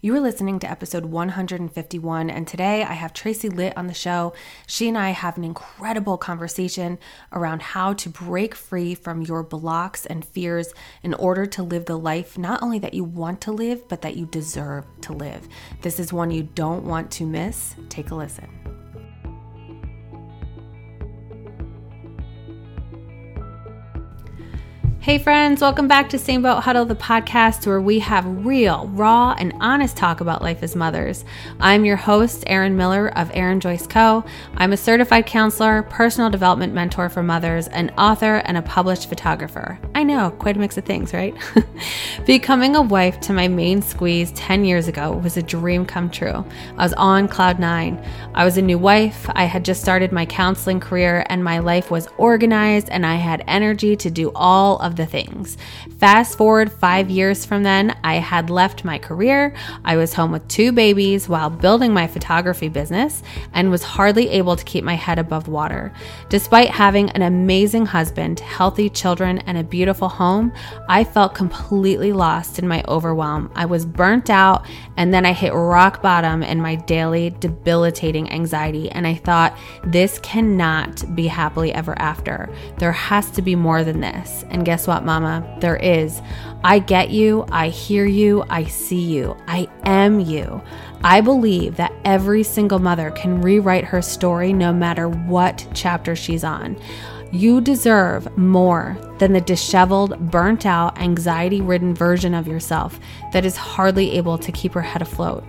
You are listening to episode 151, and today I have Tracy Litt on the show. She and I have an incredible conversation around how to break free from your blocks and fears in order to live the life not only that you want to live, but that you deserve to live. This is one you don't want to miss. Take a listen. Hey, friends, welcome back to Same Boat Huddle, the podcast where we have real, raw, and honest talk about life as mothers. I'm your host, Erin Miller of Erin Joyce Co. I'm a certified counselor, personal development mentor for mothers, an author, and a published photographer. I know, quite a mix of things, right? Becoming a wife to my main squeeze 10 years ago was a dream come true. I was on cloud nine. I was a new wife, I had just started my counseling career, and my life was organized, and I had energy to do all of the things. Fast forward five years from then, I had left my career. I was home with two babies while building my photography business and was hardly able to keep my head above water. Despite having an amazing husband, healthy children, and a beautiful home, I felt completely lost in my overwhelm. I was burnt out, and then I hit rock bottom in my daily debilitating anxiety. And I thought, this cannot be happily ever after. There has to be more than this. And guess what, mama? There is. I get you. I hear you. I see you. I am you. I believe that every single mother can rewrite her story no matter what chapter she's on. You deserve more than the disheveled, burnt out, anxiety ridden version of yourself that is hardly able to keep her head afloat.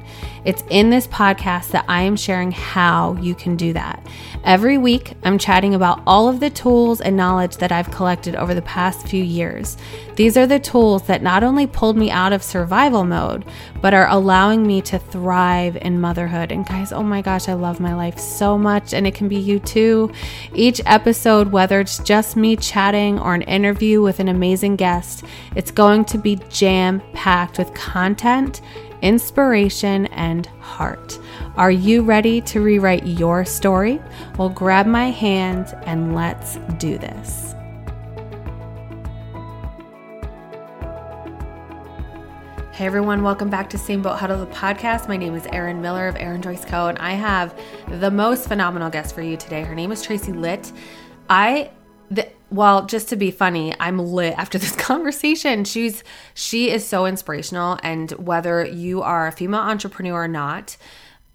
It's in this podcast that I am sharing how you can do that. Every week, I'm chatting about all of the tools and knowledge that I've collected over the past few years. These are the tools that not only pulled me out of survival mode, but are allowing me to thrive in motherhood. And guys, oh my gosh, I love my life so much, and it can be you too. Each episode, whether it's just me chatting or an interview with an amazing guest, it's going to be jam packed with content inspiration, and heart. Are you ready to rewrite your story? Well, grab my hand and let's do this. Hey everyone, welcome back to Same Boat Huddle, the podcast. My name is Erin Miller of Erin Joyce Co., and I have the most phenomenal guest for you today. Her name is Tracy Litt. I the, well, just to be funny, I'm lit after this conversation. She's she is so inspirational and whether you are a female entrepreneur or not,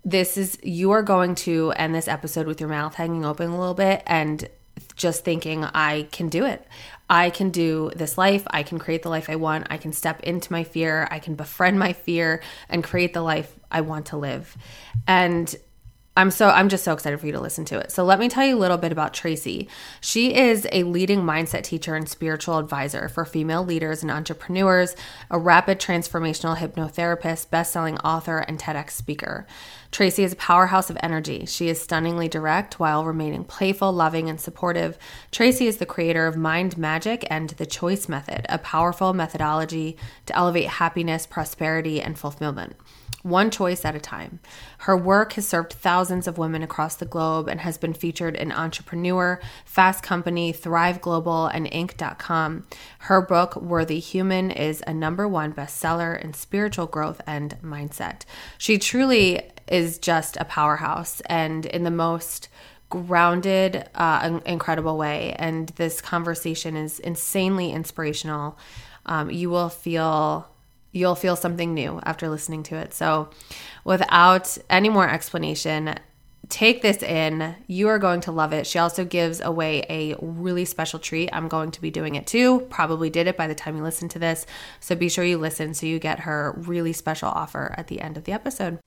this is you are going to end this episode with your mouth hanging open a little bit and just thinking I can do it. I can do this life. I can create the life I want. I can step into my fear. I can befriend my fear and create the life I want to live. And I'm so I'm just so excited for you to listen to it. So let me tell you a little bit about Tracy. She is a leading mindset teacher and spiritual advisor for female leaders and entrepreneurs, a rapid transformational hypnotherapist, best-selling author, and TEDx speaker. Tracy is a powerhouse of energy. She is stunningly direct while remaining playful, loving, and supportive. Tracy is the creator of Mind Magic and the Choice Method, a powerful methodology to elevate happiness, prosperity, and fulfillment one choice at a time. Her work has served thousands of women across the globe and has been featured in Entrepreneur, Fast Company, Thrive Global, and Inc.com. Her book, Worthy Human, is a number one bestseller in spiritual growth and mindset. She truly is just a powerhouse and in the most grounded, uh, incredible way. And this conversation is insanely inspirational. Um, you will feel you'll feel something new after listening to it. So, without any more explanation, take this in. You are going to love it. She also gives away a really special treat. I'm going to be doing it too. Probably did it by the time you listen to this. So, be sure you listen so you get her really special offer at the end of the episode.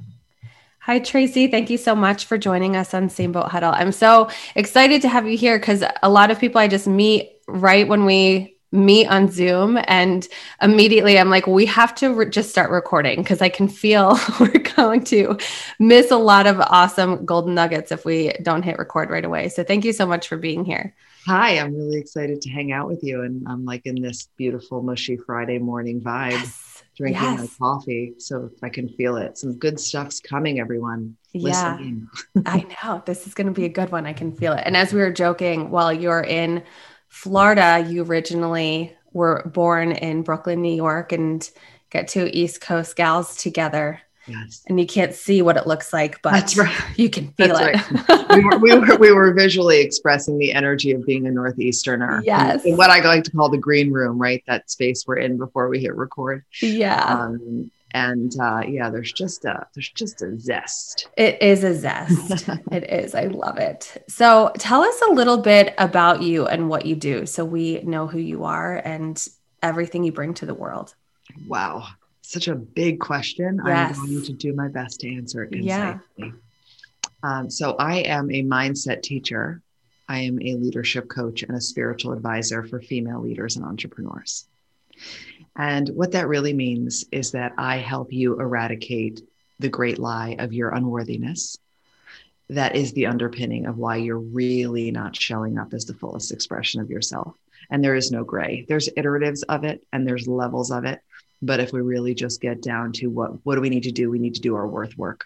Hi, Tracy. Thank you so much for joining us on Same Boat Huddle. I'm so excited to have you here because a lot of people I just meet right when we meet on Zoom and immediately I'm like, we have to re- just start recording because I can feel we're going to miss a lot of awesome golden nuggets if we don't hit record right away. So thank you so much for being here. Hi, I'm really excited to hang out with you. And I'm like in this beautiful, mushy Friday morning vibe, yes. drinking yes. my coffee. So I can feel it, some good stuff's coming, everyone. Yeah, I know. This is going to be a good one. I can feel it. And as we were joking, while you're in Florida, you originally were born in Brooklyn, New York, and get two East Coast gals together. Yes. And you can't see what it looks like, but That's right. you can feel That's it. Right. we, were, we, were, we were visually expressing the energy of being a Northeasterner. Yes. And what I like to call the green room, right? That space we're in before we hit record. Yeah. Um, and uh, yeah, there's just a there's just a zest. It is a zest. it is. I love it. So tell us a little bit about you and what you do, so we know who you are and everything you bring to the world. Wow such a big question. Yes. I'm going to do my best to answer it. Yeah. Um, so, I am a mindset teacher. I am a leadership coach and a spiritual advisor for female leaders and entrepreneurs. And what that really means is that I help you eradicate the great lie of your unworthiness. That is the underpinning of why you're really not showing up as the fullest expression of yourself. And there is no gray. There's iteratives of it and there's levels of it. But if we really just get down to what what do we need to do, we need to do our worth work.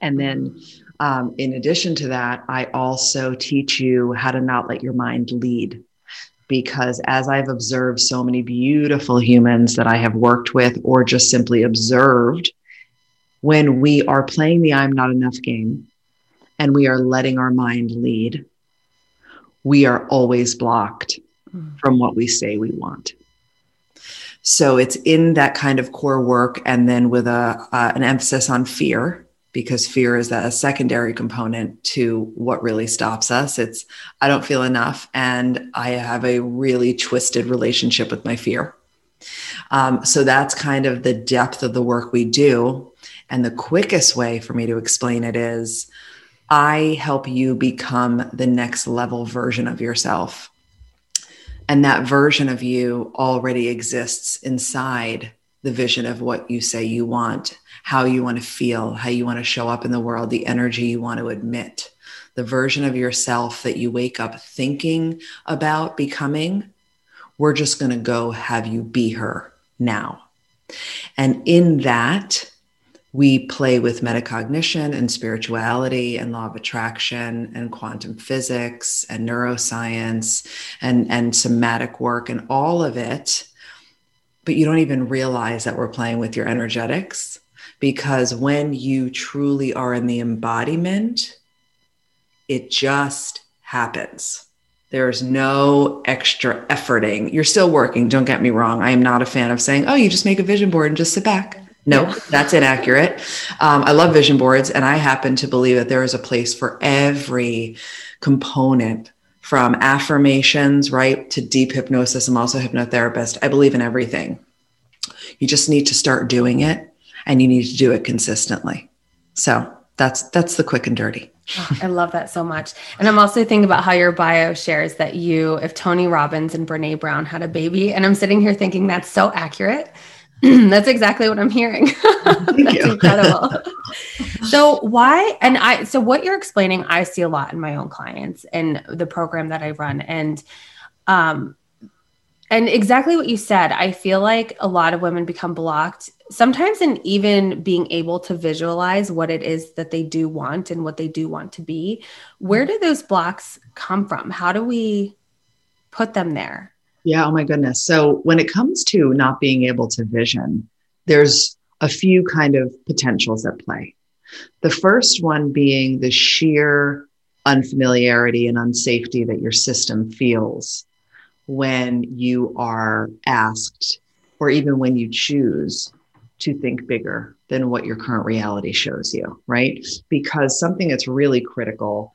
And then, um, in addition to that, I also teach you how to not let your mind lead. Because as I've observed so many beautiful humans that I have worked with or just simply observed, when we are playing the I'm not enough game and we are letting our mind lead, we are always blocked mm. from what we say we want. So it's in that kind of core work, and then with a uh, an emphasis on fear, because fear is a secondary component to what really stops us. It's I don't feel enough, and I have a really twisted relationship with my fear. Um, so that's kind of the depth of the work we do. And the quickest way for me to explain it is I help you become the next level version of yourself. And that version of you already exists inside the vision of what you say you want, how you want to feel, how you want to show up in the world, the energy you want to admit, the version of yourself that you wake up thinking about becoming. We're just going to go have you be her now. And in that, we play with metacognition and spirituality and law of attraction and quantum physics and neuroscience and, and somatic work and all of it. But you don't even realize that we're playing with your energetics because when you truly are in the embodiment, it just happens. There's no extra efforting. You're still working, don't get me wrong. I am not a fan of saying, oh, you just make a vision board and just sit back. No, that's inaccurate. Um, I love vision boards, and I happen to believe that there is a place for every component from affirmations, right, to deep hypnosis. I'm also a hypnotherapist. I believe in everything. You just need to start doing it, and you need to do it consistently. So that's that's the quick and dirty. Oh, I love that so much. And I'm also thinking about how your bio shares that you, if Tony Robbins and Brene Brown had a baby, and I'm sitting here thinking that's so accurate That's exactly what I'm hearing. That's incredible. so why and I so what you're explaining I see a lot in my own clients and the program that I run and um and exactly what you said I feel like a lot of women become blocked sometimes in even being able to visualize what it is that they do want and what they do want to be where do those blocks come from how do we put them there yeah. Oh my goodness. So when it comes to not being able to vision, there's a few kind of potentials at play. The first one being the sheer unfamiliarity and unsafety that your system feels when you are asked, or even when you choose to think bigger than what your current reality shows you, right? Because something that's really critical,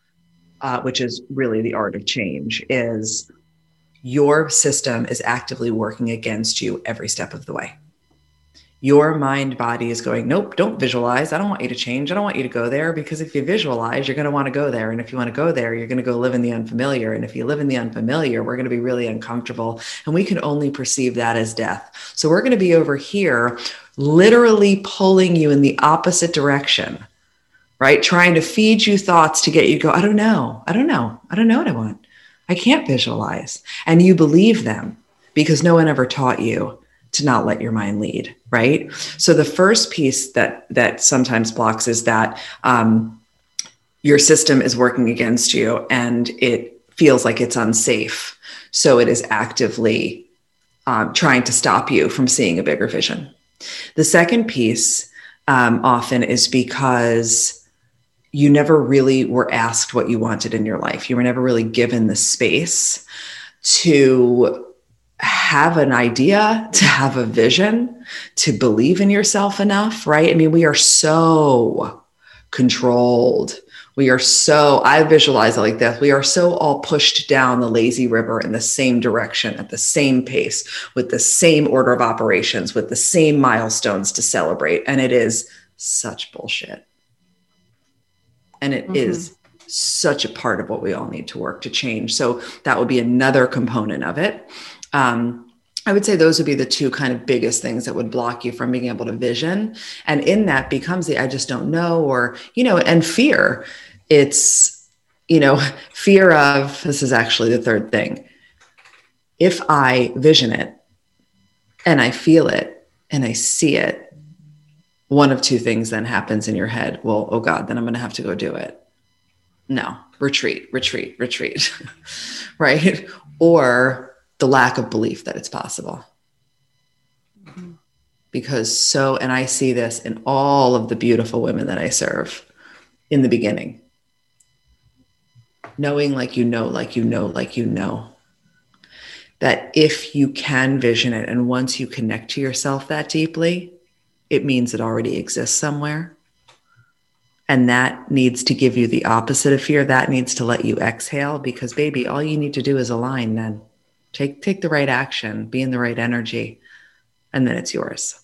uh, which is really the art of change, is your system is actively working against you every step of the way. Your mind body is going, Nope, don't visualize. I don't want you to change. I don't want you to go there because if you visualize, you're going to want to go there. And if you want to go there, you're going to go live in the unfamiliar. And if you live in the unfamiliar, we're going to be really uncomfortable. And we can only perceive that as death. So we're going to be over here, literally pulling you in the opposite direction, right? Trying to feed you thoughts to get you to go, I don't know. I don't know. I don't know what I want. I can't visualize. And you believe them because no one ever taught you to not let your mind lead, right? So the first piece that that sometimes blocks is that um, your system is working against you and it feels like it's unsafe. So it is actively um, trying to stop you from seeing a bigger vision. The second piece um, often is because you never really were asked what you wanted in your life. You were never really given the space to have an idea, to have a vision, to believe in yourself enough, right? I mean, we are so controlled. We are so, I visualize it like this. We are so all pushed down the lazy river in the same direction at the same pace with the same order of operations, with the same milestones to celebrate. And it is such bullshit. And it mm-hmm. is such a part of what we all need to work to change. So that would be another component of it. Um, I would say those would be the two kind of biggest things that would block you from being able to vision. And in that becomes the I just don't know, or, you know, and fear. It's, you know, fear of this is actually the third thing. If I vision it and I feel it and I see it, one of two things then happens in your head. Well, oh God, then I'm going to have to go do it. No, retreat, retreat, retreat. right. Or the lack of belief that it's possible. Mm-hmm. Because so, and I see this in all of the beautiful women that I serve in the beginning. Knowing like you know, like you know, like you know. That if you can vision it and once you connect to yourself that deeply, it means it already exists somewhere. And that needs to give you the opposite of fear. That needs to let you exhale because, baby, all you need to do is align then take take the right action be in the right energy and then it's yours.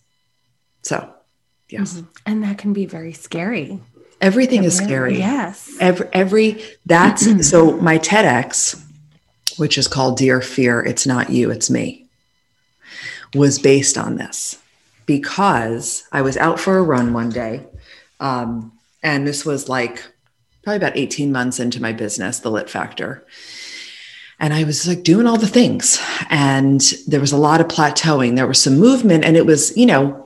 So yes. Mm-hmm. and that can be very scary. Everything it is really, scary. Yes. Every every that's so my tedx which is called dear fear it's not you it's me was based on this because i was out for a run one day um, and this was like probably about 18 months into my business the lit factor and I was like doing all the things. And there was a lot of plateauing. There was some movement, and it was, you know,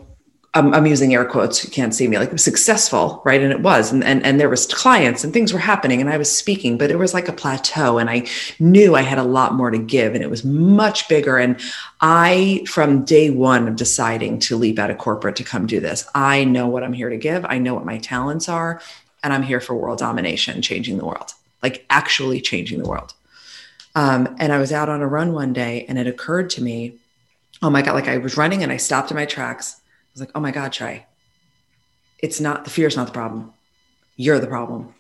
I'm, I'm, using air quotes. You can't see me. Like it was successful, right? And it was, and, and and there was clients and things were happening, and I was speaking, but it was like a plateau, and I knew I had a lot more to give, and it was much bigger. And I, from day one of deciding to leap out of corporate to come do this, I know what I'm here to give. I know what my talents are, and I'm here for world domination, changing the world, like actually changing the world. Um, and I was out on a run one day and it occurred to me, oh my God, like I was running and I stopped in my tracks. I was like, oh my God, Trey, it's not the fear is not the problem. You're the problem.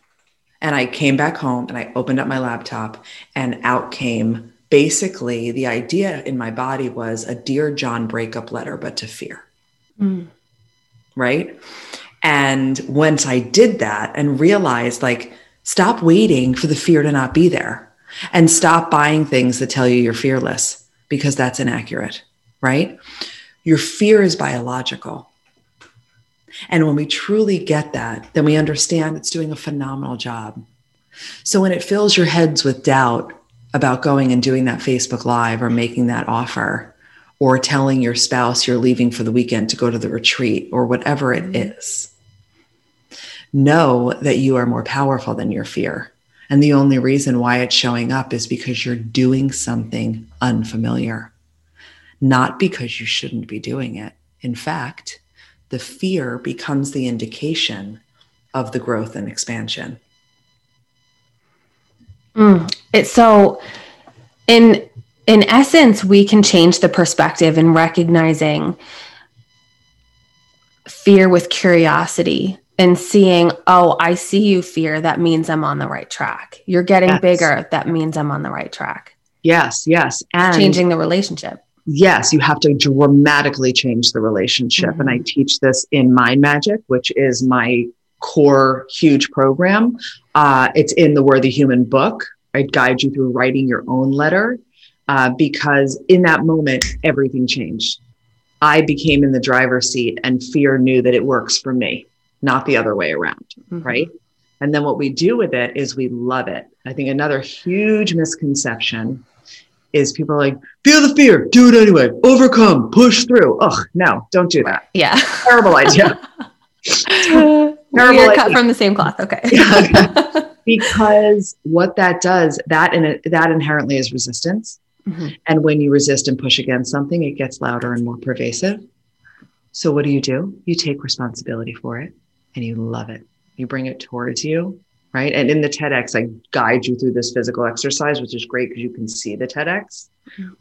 And I came back home and I opened up my laptop and out came basically the idea in my body was a Dear John breakup letter, but to fear. Mm. Right. And once I did that and realized, like, stop waiting for the fear to not be there and stop buying things that tell you you're fearless because that's inaccurate, right? Your fear is biological. And when we truly get that, then we understand it's doing a phenomenal job. So when it fills your heads with doubt about going and doing that Facebook Live or making that offer or telling your spouse you're leaving for the weekend to go to the retreat or whatever it mm-hmm. is, know that you are more powerful than your fear. And the only reason why it's showing up is because you're doing something unfamiliar, not because you shouldn't be doing it. In fact, the fear becomes the indication of the growth and expansion. Mm, it's so in in essence we can change the perspective in recognizing fear with curiosity and seeing, oh, I see you fear, that means I'm on the right track. You're getting yes. bigger, that means I'm on the right track. Yes, yes. And changing the relationship. Yes, you have to dramatically change the relationship. Mm-hmm. And I mm-hmm. teach this in Mind Magic, which is my core huge program. Uh, it's in the Worthy Human book. I guide you through writing your own letter uh, because in that moment, everything changed. I became in the driver's seat and fear knew that it works for me not the other way around. Mm-hmm. Right. And then what we do with it is we love it. I think another huge misconception is people are like, feel the fear, do it anyway, overcome, push through. Ugh, no, don't do that. Yeah. Terrible idea. Terrible we are cut from the same cloth. Okay. yeah, because what that does, that in it, that inherently is resistance. Mm-hmm. And when you resist and push against something, it gets louder and more pervasive. So what do you do? You take responsibility for it and you love it. You bring it towards you, right? And in the TEDx, I guide you through this physical exercise, which is great because you can see the TEDx. Mm-hmm.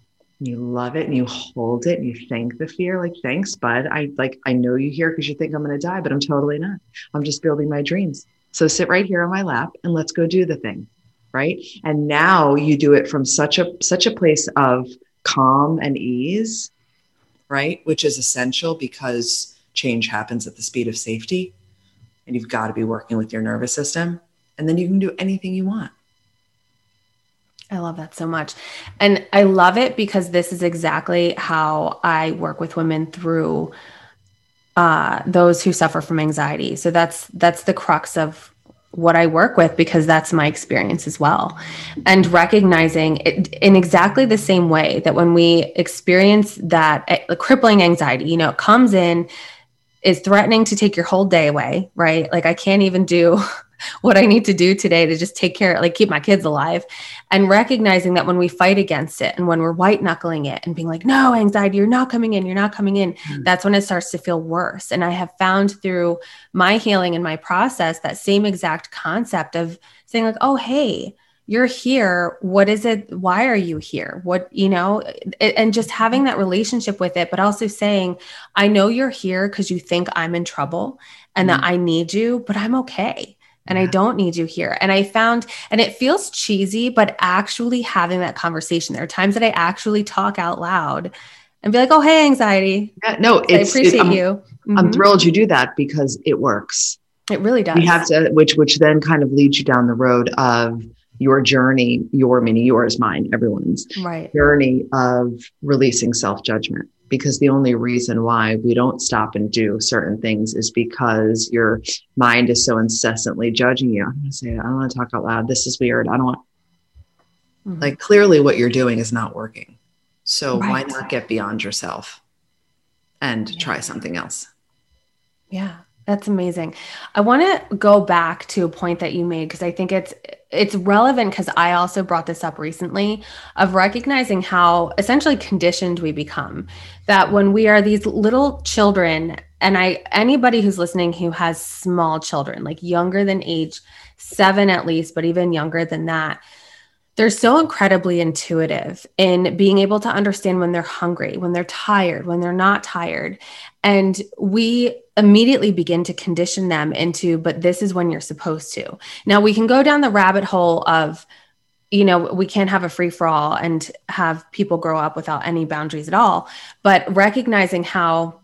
You love it and you hold it and you thank the fear, like, thanks, bud. I like, I know you here because you think I'm going to die, but I'm totally not. I'm just building my dreams. So sit right here on my lap and let's go do the thing. Right. And now you do it from such a such a place of calm and ease, right? Which is essential because change happens at the speed of safety. And you've got to be working with your nervous system. And then you can do anything you want. I love that so much. And I love it because this is exactly how I work with women through uh, those who suffer from anxiety. So that's that's the crux of what I work with because that's my experience as well. And recognizing it in exactly the same way that when we experience that uh, crippling anxiety, you know, it comes in, is threatening to take your whole day away, right? Like I can't even do what I need to do today to just take care, like keep my kids alive. And recognizing that when we fight against it and when we're white knuckling it and being like, no, anxiety, you're not coming in, you're not coming in, mm-hmm. that's when it starts to feel worse. And I have found through my healing and my process that same exact concept of saying, like, oh, hey, you're here what is it why are you here what you know and just having that relationship with it but also saying i know you're here because you think i'm in trouble and mm-hmm. that i need you but i'm okay and I don't need you here. And I found, and it feels cheesy, but actually having that conversation, there are times that I actually talk out loud and be like, oh, hey, anxiety. Yeah, no, I appreciate it, I'm, you. Mm-hmm. I'm thrilled you do that because it works. It really does. You have to, which, which then kind of leads you down the road of your journey, your meaning, yours, mine, everyone's right. journey of releasing self judgment because the only reason why we don't stop and do certain things is because your mind is so incessantly judging you. I'm going to say, I don't want to talk out loud. This is weird. I don't want, mm-hmm. like, clearly what you're doing is not working. So right. why not get beyond yourself and yeah. try something else? Yeah. That's amazing. I want to go back to a point that you made because I think it's it's relevant because I also brought this up recently of recognizing how essentially conditioned we become. That when we are these little children, and I anybody who's listening who has small children, like younger than age seven at least, but even younger than that, they're so incredibly intuitive in being able to understand when they're hungry, when they're tired, when they're not tired. And we immediately begin to condition them into, but this is when you're supposed to. Now, we can go down the rabbit hole of, you know, we can't have a free for all and have people grow up without any boundaries at all. But recognizing how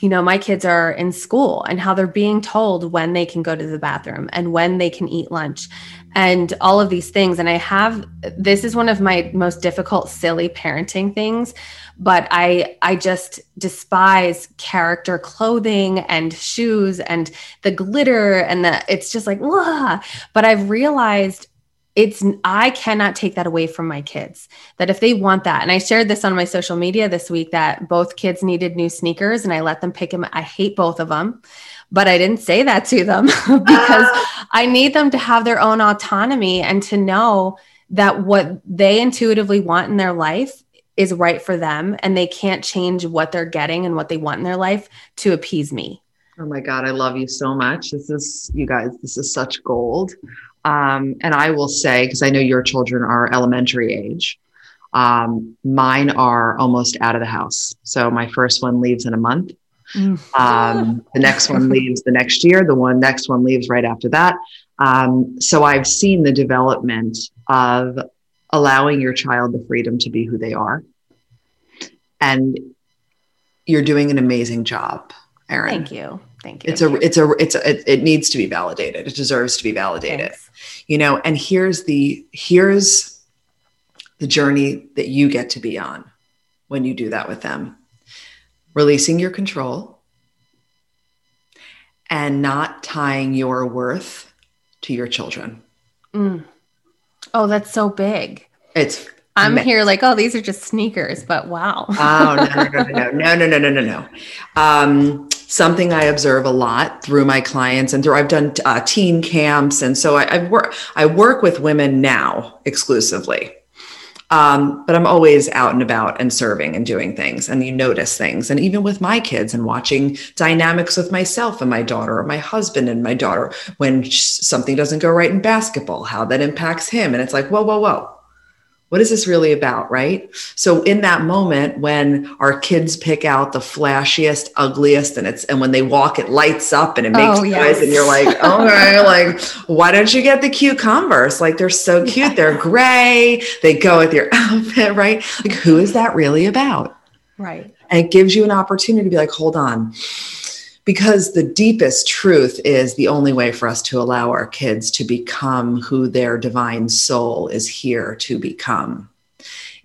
you know, my kids are in school and how they're being told when they can go to the bathroom and when they can eat lunch and all of these things. And I have this is one of my most difficult, silly parenting things, but I I just despise character clothing and shoes and the glitter and the it's just like, Wah! but I've realized it's i cannot take that away from my kids that if they want that and i shared this on my social media this week that both kids needed new sneakers and i let them pick them i hate both of them but i didn't say that to them because i need them to have their own autonomy and to know that what they intuitively want in their life is right for them and they can't change what they're getting and what they want in their life to appease me Oh my God, I love you so much. This is, you guys, this is such gold. Um, and I will say, because I know your children are elementary age, um, mine are almost out of the house. So my first one leaves in a month. Mm. Um, the next one leaves the next year. The one next one leaves right after that. Um, so I've seen the development of allowing your child the freedom to be who they are. And you're doing an amazing job, Erin. Thank you. Thank you. It's a, it's a, it's a, it, it needs to be validated. It deserves to be validated. Thanks you know and here's the here's the journey that you get to be on when you do that with them releasing your control and not tying your worth to your children mm. oh that's so big it's I'm here like, oh, these are just sneakers, but wow. oh no, no, no, no, no, no, no, no, no. Um, something I observe a lot through my clients and through I've done uh, teen camps, and so I, I work I work with women now exclusively. Um, but I'm always out and about and serving and doing things, and you notice things. And even with my kids and watching dynamics with myself and my daughter, or my husband and my daughter, when something doesn't go right in basketball, how that impacts him. And it's like, whoa, whoa, whoa what is this really about right? So in that moment when our kids pick out the flashiest ugliest and it's and when they walk it lights up and it oh, makes oh, noise yes. and you're like okay like why don't you get the cute converse like they're so cute yeah. they're gray they go with your outfit right? Like who is that really about? Right. And it gives you an opportunity to be like hold on because the deepest truth is the only way for us to allow our kids to become who their divine soul is here to become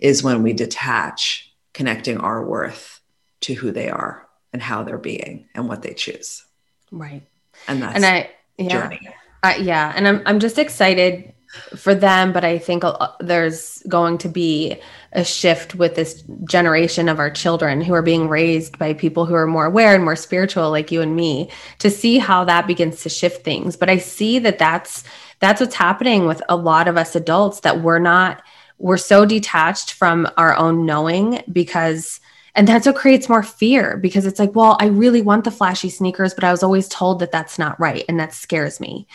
is when we detach connecting our worth to who they are and how they're being and what they choose. Right. And that's and i yeah. journey. Uh, yeah. And i'm i'm just excited for them but i think there's going to be a shift with this generation of our children who are being raised by people who are more aware and more spiritual like you and me to see how that begins to shift things. But i see that that's that's what's happening with a lot of us adults that we're not we're so detached from our own knowing because and that's what creates more fear because it's like well i really want the flashy sneakers but i was always told that that's not right and that scares me.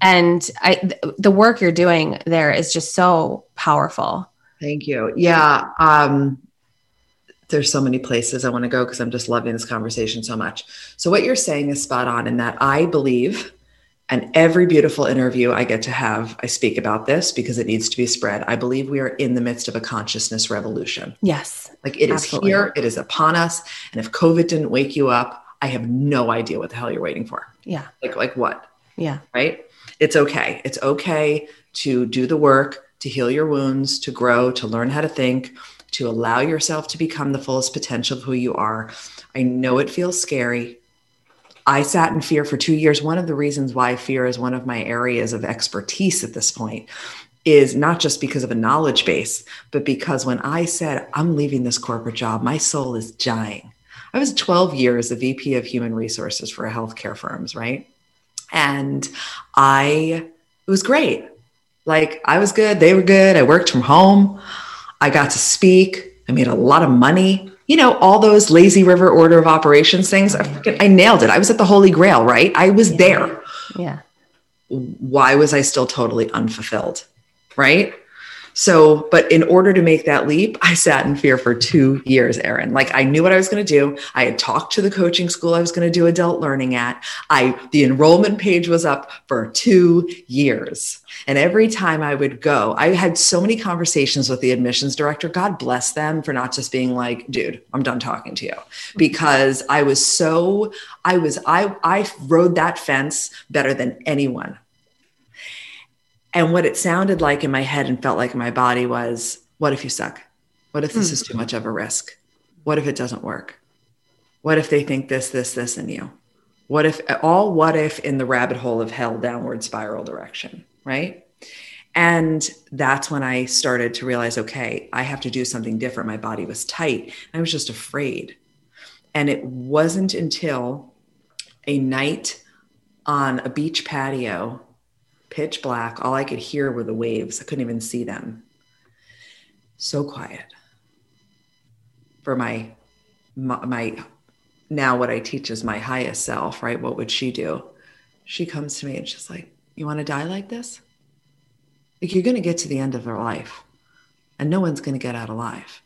And i th- the work you're doing there is just so powerful Thank you. Yeah. Um, there's so many places I want to go because I'm just loving this conversation so much. So, what you're saying is spot on in that I believe, and every beautiful interview I get to have, I speak about this because it needs to be spread. I believe we are in the midst of a consciousness revolution. Yes. Like it absolutely. is here, it is upon us. And if COVID didn't wake you up, I have no idea what the hell you're waiting for. Yeah. Like, like what? Yeah. Right. It's okay. It's okay to do the work to heal your wounds, to grow, to learn how to think, to allow yourself to become the fullest potential of who you are. I know it feels scary. I sat in fear for two years. One of the reasons why fear is one of my areas of expertise at this point is not just because of a knowledge base, but because when I said, I'm leaving this corporate job, my soul is dying. I was 12 years a VP of human resources for a healthcare firms, right? And I, it was great. Like I was good, they were good. I worked from home. I got to speak. I made a lot of money. You know, all those lazy river order of operations things. I, freaking, I nailed it. I was at the Holy Grail, right? I was yeah. there. Yeah. Why was I still totally unfulfilled? Right. So, but in order to make that leap, I sat in fear for two years, Erin. Like I knew what I was going to do. I had talked to the coaching school I was going to do adult learning at. I, the enrollment page was up for two years. And every time I would go, I had so many conversations with the admissions director. God bless them for not just being like, dude, I'm done talking to you. Because I was so, I was, I, I rode that fence better than anyone. And what it sounded like in my head and felt like in my body was, what if you suck? What if this mm. is too much of a risk? What if it doesn't work? What if they think this, this, this in you? What if all what if in the rabbit hole of hell downward spiral direction, right? And that's when I started to realize, okay, I have to do something different. My body was tight. I was just afraid. And it wasn't until a night on a beach patio pitch black. All I could hear were the waves. I couldn't even see them. So quiet. For my, my, my now what I teach is my highest self, right? What would she do? She comes to me and she's like, You want to die like this? Like you're going to get to the end of her life and no one's going to get out alive.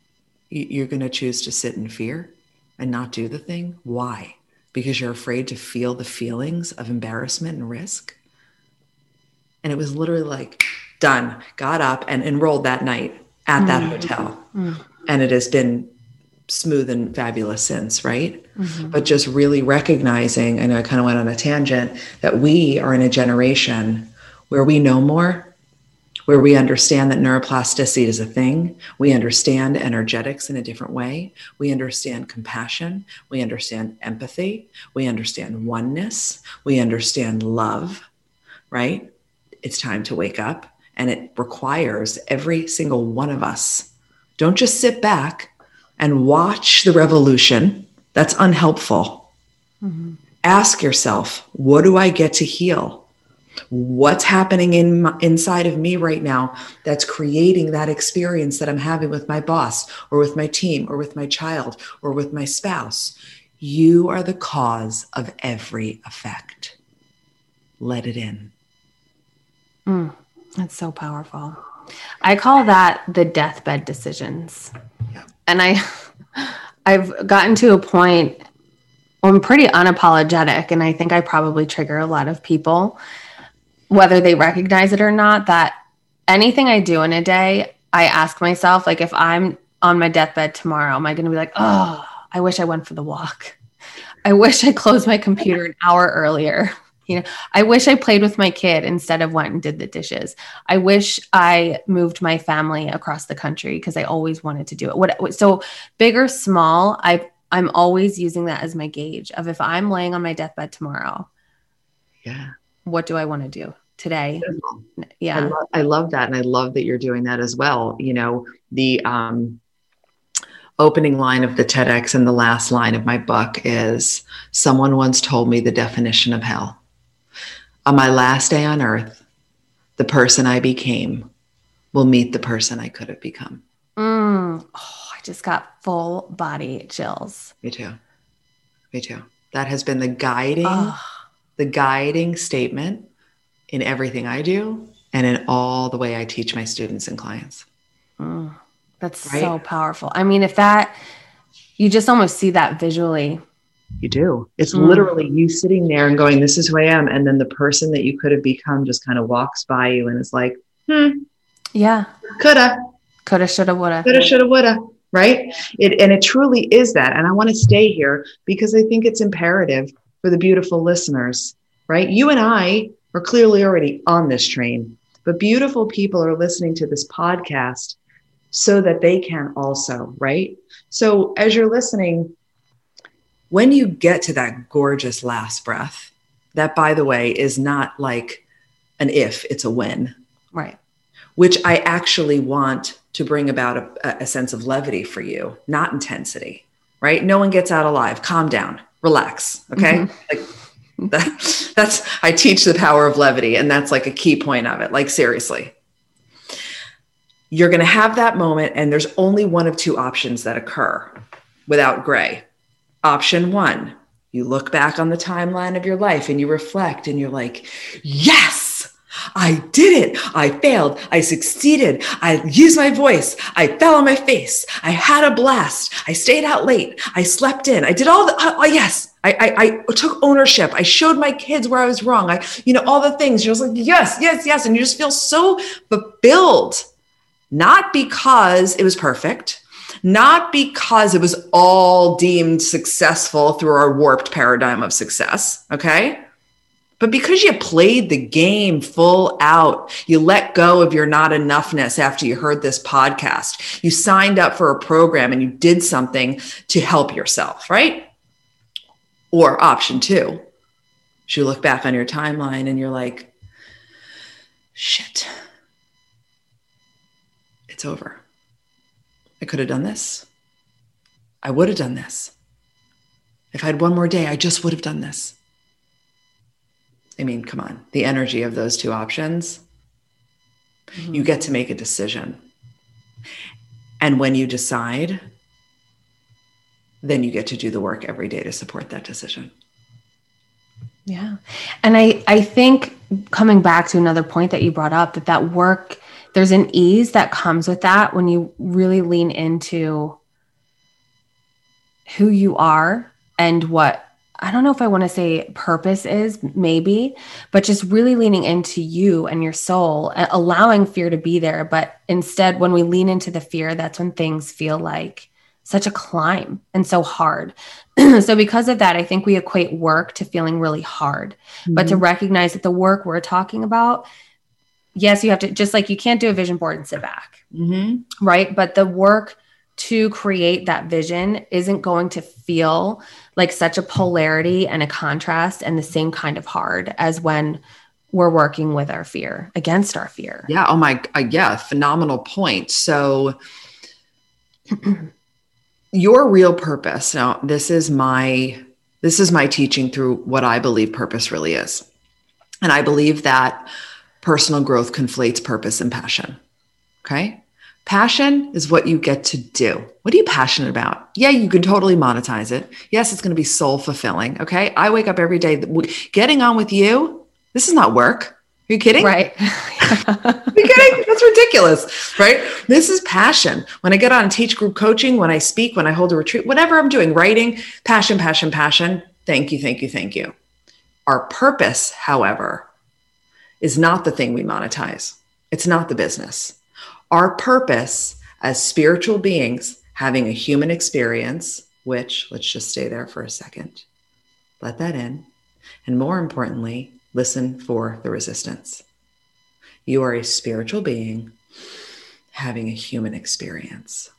You're going to choose to sit in fear and not do the thing. Why? Because you're afraid to feel the feelings of embarrassment and risk. And it was literally like, done, got up and enrolled that night at that mm-hmm. hotel. Mm-hmm. And it has been smooth and fabulous since, right? Mm-hmm. But just really recognizing, I know I kind of went on a tangent, that we are in a generation where we know more, where we understand that neuroplasticity is a thing. We understand energetics in a different way. We understand compassion. We understand empathy. We understand oneness. We understand love, right? It's time to wake up. And it requires every single one of us. Don't just sit back and watch the revolution. That's unhelpful. Mm-hmm. Ask yourself, what do I get to heal? What's happening in my, inside of me right now that's creating that experience that I'm having with my boss or with my team or with my child or with my spouse? You are the cause of every effect. Let it in. Mm, that's so powerful. I call that the deathbed decisions. Yeah. And I I've gotten to a point I'm pretty unapologetic and I think I probably trigger a lot of people whether they recognize it or not that anything I do in a day, I ask myself like if I'm on my deathbed tomorrow, am I going to be like, "Oh, I wish I went for the walk. I wish I closed my computer an hour earlier." You know, I wish I played with my kid instead of went and did the dishes. I wish I moved my family across the country because I always wanted to do it. What so big or small, I I'm always using that as my gauge of if I'm laying on my deathbed tomorrow. Yeah. What do I want to do today? Yeah. I, lo- I love that and I love that you're doing that as well. You know, the um opening line of the TEDx and the last line of my book is someone once told me the definition of hell. On my last day on earth, the person I became will meet the person I could have become. Mm. Oh, I just got full body chills. Me too. Me too. That has been the guiding, oh. the guiding statement in everything I do and in all the way I teach my students and clients. Mm. That's right? so powerful. I mean, if that, you just almost see that visually you do. It's mm. literally you sitting there and going, This is who I am. And then the person that you could have become just kind of walks by you and is like, Hmm. Yeah. Coulda. Coulda, shoulda, woulda. Coulda, shoulda, woulda. Right. It, and it truly is that. And I want to stay here because I think it's imperative for the beautiful listeners, right? You and I are clearly already on this train, but beautiful people are listening to this podcast so that they can also, right? So as you're listening, when you get to that gorgeous last breath, that by the way is not like an if, it's a when. Right. Which I actually want to bring about a, a sense of levity for you, not intensity, right? No one gets out alive. Calm down, relax. Okay. Mm-hmm. Like that, that's, I teach the power of levity, and that's like a key point of it. Like, seriously. You're going to have that moment, and there's only one of two options that occur without gray Option one, you look back on the timeline of your life and you reflect and you're like, yes, I did it. I failed. I succeeded. I used my voice. I fell on my face. I had a blast. I stayed out late. I slept in. I did all the, oh, yes, I, I, I, took ownership. I showed my kids where I was wrong. I, you know, all the things. You're just like, yes, yes, yes. And you just feel so fulfilled, not because it was perfect, not because it was all deemed successful through our warped paradigm of success, okay? But because you played the game full out, you let go of your not enoughness after you heard this podcast. You signed up for a program and you did something to help yourself, right? Or option two, you look back on your timeline and you're like, shit, it's over. I could have done this. I would have done this. If I had one more day, I just would have done this. I mean, come on, the energy of those two options. Mm-hmm. You get to make a decision. And when you decide, then you get to do the work every day to support that decision. Yeah. And I I think coming back to another point that you brought up that that work there's an ease that comes with that when you really lean into who you are and what I don't know if I want to say purpose is, maybe, but just really leaning into you and your soul, allowing fear to be there. But instead, when we lean into the fear, that's when things feel like such a climb and so hard. so, because of that, I think we equate work to feeling really hard, mm-hmm. but to mm-hmm. recognize that the work we're talking about yes, you have to, just like you can't do a vision board and sit back, mm-hmm. right? But the work to create that vision isn't going to feel like such a polarity and a contrast and the same kind of hard as when we're working with our fear against our fear. Yeah. Oh my, uh, yeah. Phenomenal point. So, your real purpose. Now, this is my this is my teaching through what I believe purpose really is. And I believe that personal growth conflates purpose and passion. Okay. Passion is what you get to do. What are you passionate about? Yeah, you can totally monetize it. Yes, it's going to be soul fulfilling. Okay. I wake up every day getting on with you. This is not work. Are you kidding? Right. Are you kidding? That's ridiculous. Right. This is passion. When I get on and teach group coaching, when I speak, when I hold a retreat, whatever I'm doing, writing, passion, passion, passion. Thank you. Thank you. Thank you. Our purpose, however, is not the thing we monetize. It's not the business. Our purpose as spiritual beings having a human experience, which let's just stay there for a second, let that in. And more importantly, listen for the resistance. You are a spiritual being having a human experience.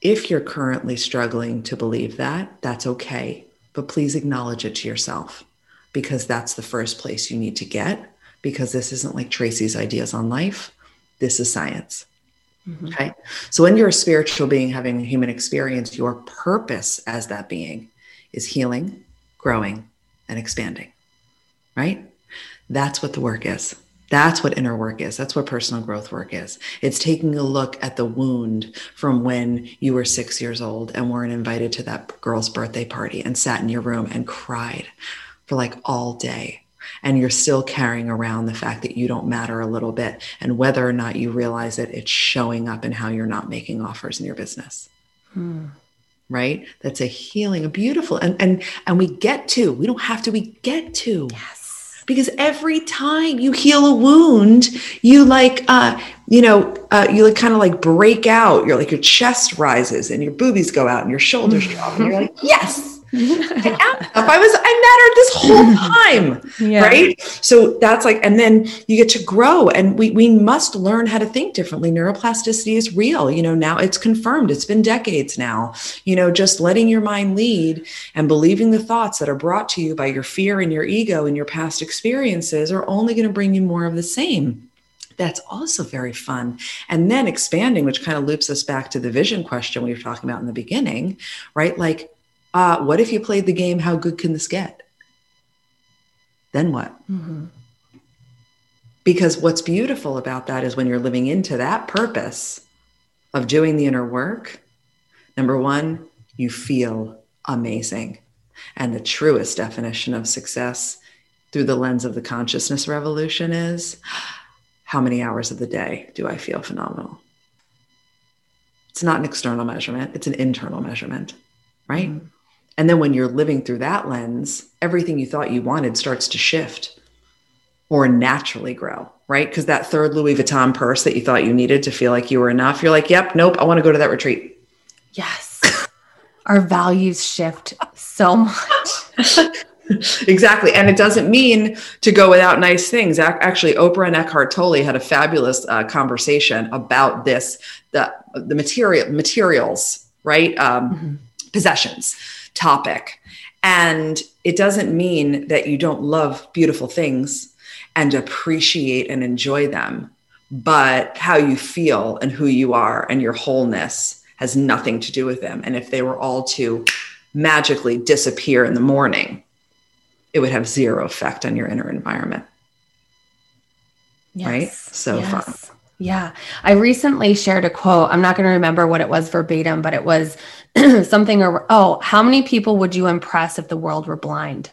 If you're currently struggling to believe that, that's okay, but please acknowledge it to yourself because that's the first place you need to get because this isn't like Tracy's ideas on life. This is science. Mm-hmm. Okay. So when you're a spiritual being having a human experience, your purpose as that being is healing, growing, and expanding. Right? That's what the work is. That's what inner work is. That's what personal growth work is. It's taking a look at the wound from when you were six years old and weren't invited to that girl's birthday party and sat in your room and cried for like all day. And you're still carrying around the fact that you don't matter a little bit and whether or not you realize it it's showing up in how you're not making offers in your business. Hmm. right? That's a healing a beautiful and and and we get to we don't have to we get to. Yes. Because every time you heal a wound you like uh you know uh, you like kind of like break out. You're like your chest rises and your boobies go out and your shoulders drop and you're like yes I was, I mattered this whole time. Yeah. Right. So that's like, and then you get to grow and we, we must learn how to think differently. Neuroplasticity is real. You know, now it's confirmed. It's been decades now, you know, just letting your mind lead and believing the thoughts that are brought to you by your fear and your ego and your past experiences are only going to bring you more of the same that's also very fun. And then expanding, which kind of loops us back to the vision question we were talking about in the beginning, right? Like uh, what if you played the game, how good can this get? Then what? Mm-hmm. Because what's beautiful about that is when you're living into that purpose of doing the inner work, number one, you feel amazing. And the truest definition of success through the lens of the consciousness revolution is how many hours of the day do I feel phenomenal? It's not an external measurement, it's an internal measurement, right? Mm-hmm. And then when you're living through that lens, everything you thought you wanted starts to shift or naturally grow, right? Because that third Louis Vuitton purse that you thought you needed to feel like you were enough, you're like, yep, nope, I want to go to that retreat. Yes. Our values shift so much. exactly. And it doesn't mean to go without nice things. Actually, Oprah and Eckhart Tolle had a fabulous uh, conversation about this, the, the material materials, right? Um, mm-hmm. Possessions topic. And it doesn't mean that you don't love beautiful things and appreciate and enjoy them, but how you feel and who you are and your wholeness has nothing to do with them. And if they were all to magically disappear in the morning, it would have zero effect on your inner environment. Yes. Right? So yes. fun. Yeah. I recently shared a quote. I'm not going to remember what it was verbatim, but it was something or oh, how many people would you impress if the world were blind?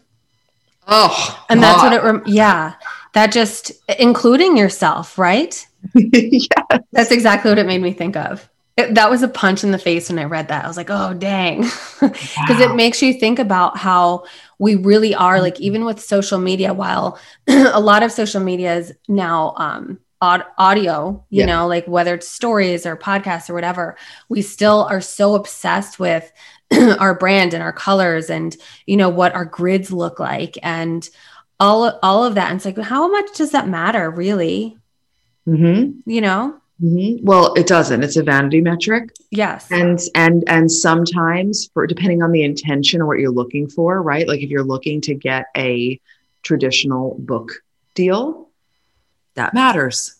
Oh. And that's what it rem- yeah. That just including yourself, right? yes. That's exactly what it made me think of. It, that was a punch in the face when I read that. I was like, oh, dang. Because wow. it makes you think about how we really are, like, even with social media, while a lot of social media is now um, audio, you yeah. know, like whether it's stories or podcasts or whatever, we still are so obsessed with our brand and our colors and, you know, what our grids look like and all, all of that. And it's like, how much does that matter really? Mm-hmm. You know? Mm-hmm. Well, it doesn't. It's a vanity metric. Yes. And and and sometimes for depending on the intention or what you're looking for, right? Like if you're looking to get a traditional book deal, that matters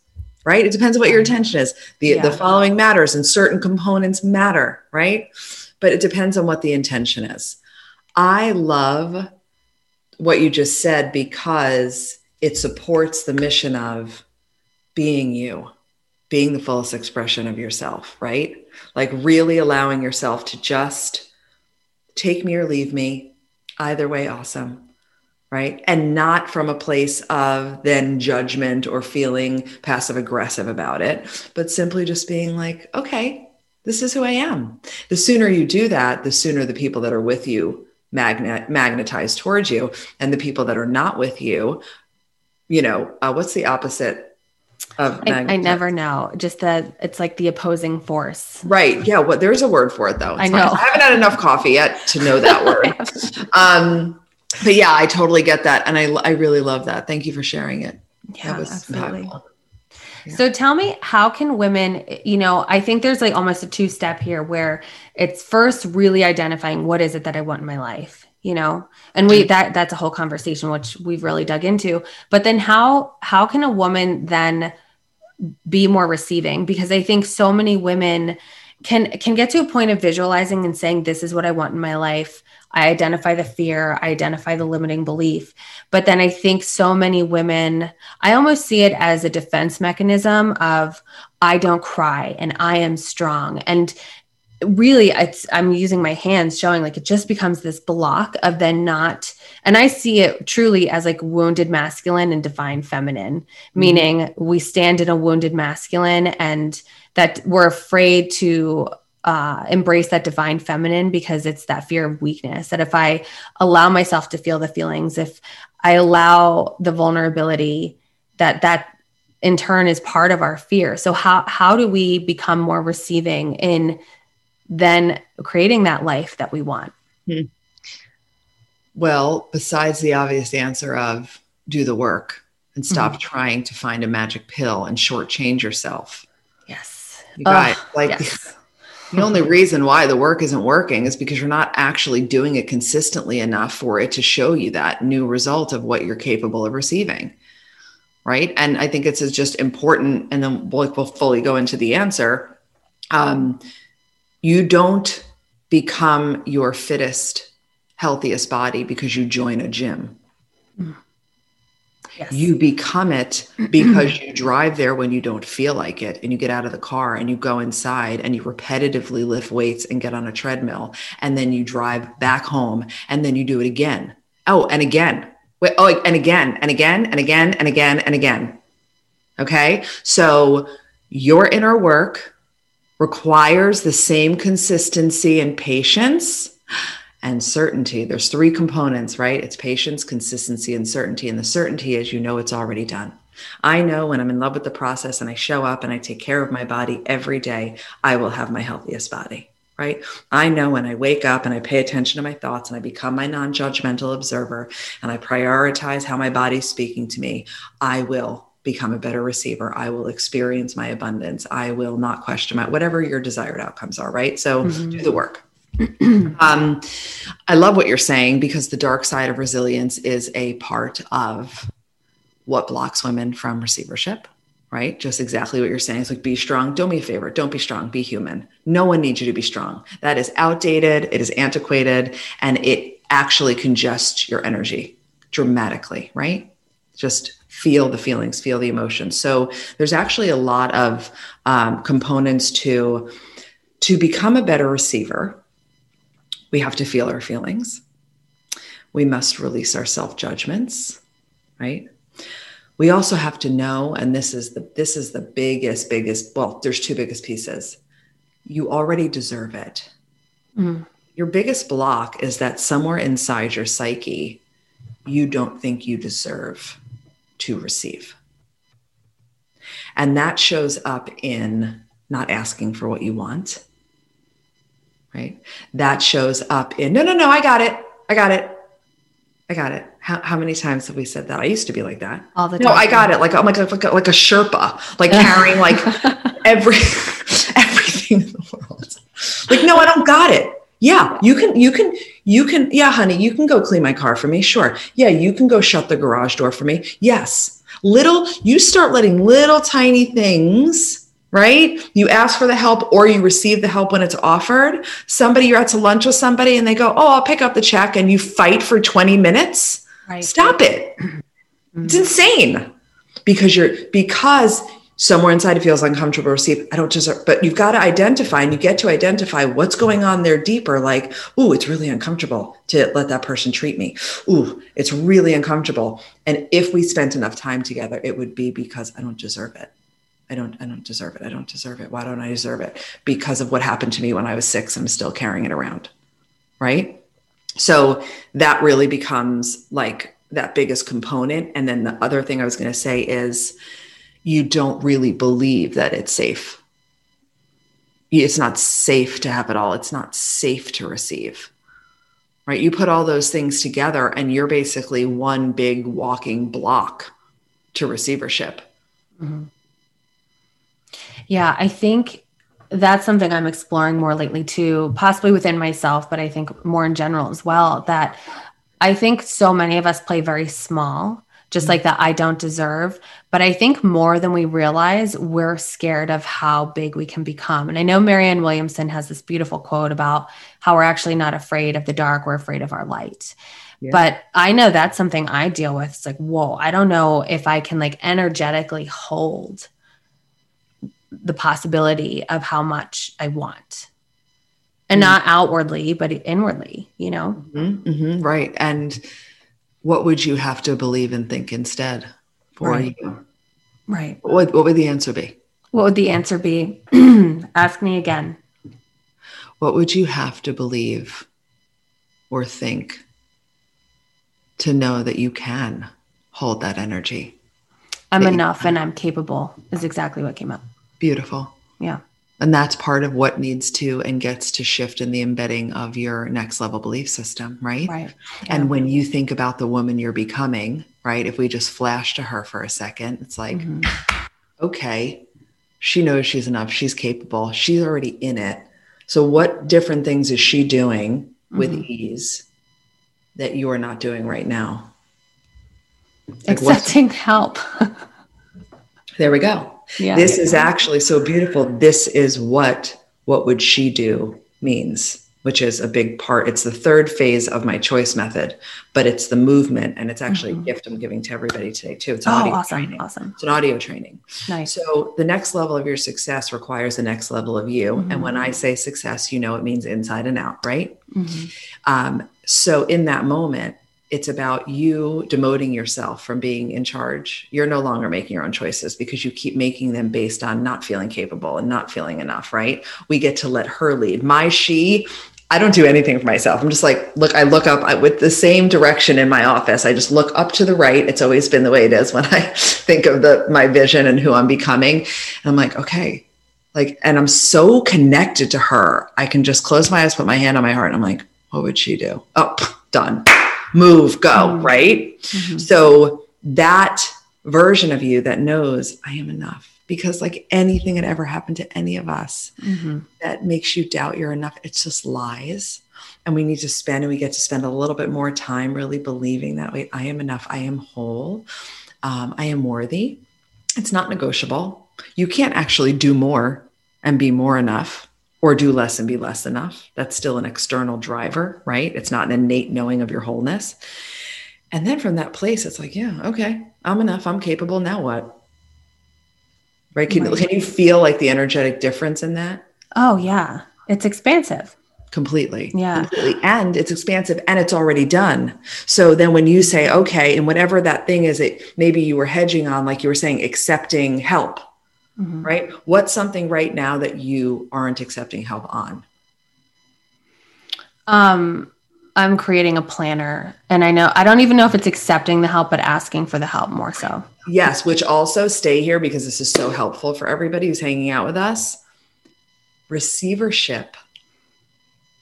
right it depends on what your intention is the, yeah. the following matters and certain components matter right but it depends on what the intention is i love what you just said because it supports the mission of being you, being the fullest expression of yourself, right? Like really allowing yourself to just take me or leave me. Either way, awesome. Right. And not from a place of then judgment or feeling passive aggressive about it, but simply just being like, okay, this is who I am. The sooner you do that, the sooner the people that are with you magnet magnetize towards you, and the people that are not with you, you know, uh, what's the opposite of I, I, never know. Just that it's like the opposing force. Right. Yeah. Well, there's a word for it though. It's I know. I haven't had enough coffee yet to know that word. um, but yeah, I totally get that, and I I really love that. Thank you for sharing it. Yeah, absolutely. Impactful. So tell me, how can women, you know, I think there's like almost a two step here where it's first really identifying what is it that I want in my life, you know, and we, that, that's a whole conversation, which we've really dug into, but then how, how can a woman then be more receiving? Because I think so many women can, can get to a point of visualizing and saying, this is what I want in my life. I identify the fear, I identify the limiting belief. But then I think so many women, I almost see it as a defense mechanism of I don't cry and I am strong. And really it's i'm using my hands showing like it just becomes this block of then not and i see it truly as like wounded masculine and divine feminine mm-hmm. meaning we stand in a wounded masculine and that we're afraid to uh, embrace that divine feminine because it's that fear of weakness. That if I allow myself to feel the feelings, if I allow the vulnerability, that that in turn is part of our fear. So how how do we become more receiving in then creating that life that we want? Hmm. Well, besides the obvious answer of do the work and stop mm-hmm. trying to find a magic pill and shortchange yourself. Yes. You guys, like yes the only reason why the work isn't working is because you're not actually doing it consistently enough for it to show you that new result of what you're capable of receiving. Right. And I think it's just important. And then we'll, we'll fully go into the answer. Um, you don't become your fittest, healthiest body because you join a gym. Mm. Yes. You become it because you drive there when you don't feel like it and you get out of the car and you go inside and you repetitively lift weights and get on a treadmill and then you drive back home and then you do it again. Oh, and again. Wait, oh, and again and again and again and again and again. Okay? So your inner work requires the same consistency and patience and certainty. There's three components, right? It's patience, consistency, and certainty. And the certainty is you know it's already done. I know when I'm in love with the process and I show up and I take care of my body every day, I will have my healthiest body, right? I know when I wake up and I pay attention to my thoughts and I become my non judgmental observer and I prioritize how my body's speaking to me, I will become a better receiver. I will experience my abundance. I will not question my whatever your desired outcomes are, right? So mm-hmm. do the work. Um, I love what you're saying because the dark side of resilience is a part of what blocks women from receivership, right? Just exactly what you're saying. It's like, be strong. Do me a favor. Don't be strong. Be human. No one needs you to be strong. That is outdated. It is antiquated and it actually congests your energy dramatically, right? Just feel the feelings, feel the emotions. So there's actually a lot of um, components to to become a better receiver we have to feel our feelings. We must release our self judgments, right? We also have to know, and this is the this is the biggest, biggest. Well, there's two biggest pieces. You already deserve it. Mm. Your biggest block is that somewhere inside your psyche, you don't think you deserve to receive. And that shows up in not asking for what you want, right? That shows up in, no, no, no, I got it. I got it. I got it. How, how many times have we said that? I used to be like that. All the time. No, I got it. Like I'm like a, like a, like a Sherpa, like carrying like every everything in the world. Like, no, I don't got it. Yeah, you can, you can, you can. Yeah, honey, you can go clean my car for me. Sure. Yeah, you can go shut the garage door for me. Yes. Little, you start letting little tiny things right? You ask for the help or you receive the help when it's offered. Somebody, you're out to lunch with somebody and they go, Oh, I'll pick up the check and you fight for 20 minutes. Right. Stop it. Mm-hmm. It's insane because you're because somewhere inside it feels uncomfortable to receive. I don't deserve, but you've got to identify and you get to identify what's going on there deeper. Like, oh, it's really uncomfortable to let that person treat me. Ooh, it's really uncomfortable. And if we spent enough time together, it would be because I don't deserve it. I don't, I don't deserve it. I don't deserve it. Why don't I deserve it? Because of what happened to me when I was six, I'm still carrying it around. Right. So that really becomes like that biggest component. And then the other thing I was going to say is you don't really believe that it's safe. It's not safe to have it all. It's not safe to receive. Right. You put all those things together and you're basically one big walking block to receivership. Mm-hmm. Yeah. I think that's something I'm exploring more lately too, possibly within myself, but I think more in general as well. That I think so many of us play very small, just like that I don't deserve. But I think more than we realize, we're scared of how big we can become. And I know Marianne Williamson has this beautiful quote about how we're actually not afraid of the dark, we're afraid of our light. Yeah. But I know that's something I deal with. It's like, whoa, I don't know if I can like energetically hold the possibility of how much I want and mm not outwardly, but inwardly, you know? Mm-hmm, mm-hmm, right. And what would you have to believe and think instead for right. you? Right. What, what would the answer be? What would the answer be? Ask me again. What would you have to believe or think to know that you can hold that energy? I'm enough and I'm capable, is exactly what came up. Beautiful. Yeah. And that's part of what needs to and gets to shift in the embedding of your next level belief system, right? Right. Yeah. And when you think about the woman you're becoming, right? If we just flash to her for a second, it's like, mm-hmm. okay, she knows she's enough. She's capable. She's already in it. So, what different things is she doing with mm-hmm. ease that you are not doing right now? Like Accepting help. there we go. Yeah. This is actually so beautiful. This is what what would she do means, which is a big part. It's the third phase of my choice method, but it's the movement and it's actually mm-hmm. a gift I'm giving to everybody today too. It's oh, audio awesome, training. Awesome. It's an audio training. Nice. So the next level of your success requires the next level of you. Mm-hmm. And when I say success, you know it means inside and out, right? Mm-hmm. Um, so in that moment, it's about you demoting yourself from being in charge. You're no longer making your own choices because you keep making them based on not feeling capable and not feeling enough, right? We get to let her lead. My she, I don't do anything for myself. I'm just like, look, I look up I, with the same direction in my office. I just look up to the right. It's always been the way it is when I think of the my vision and who I'm becoming. And I'm like, okay, like, and I'm so connected to her. I can just close my eyes, put my hand on my heart, and I'm like, what would she do? Oh, done move, go, mm-hmm. right? Mm-hmm. So that version of you that knows I am enough because like anything that ever happened to any of us mm-hmm. that makes you doubt you're enough, it's just lies. And we need to spend, and we get to spend a little bit more time really believing that wait, I am enough. I am whole. Um, I am worthy. It's not negotiable. You can't actually do more and be more enough or do less and be less enough. That's still an external driver, right? It's not an innate knowing of your wholeness. And then from that place, it's like, yeah, okay, I'm enough. I'm capable. Now what? Right? Can, right. can you feel like the energetic difference in that? Oh, yeah. It's expansive. Completely. Yeah. Completely. And it's expansive and it's already done. So then when you say, okay, and whatever that thing is it maybe you were hedging on, like you were saying, accepting help mm-hmm. right? What's something right now that you aren't accepting help on? Um, I'm creating a planner and I know I don't even know if it's accepting the help, but asking for the help more so. Yes, which also stay here because this is so helpful for everybody who's hanging out with us. Receivership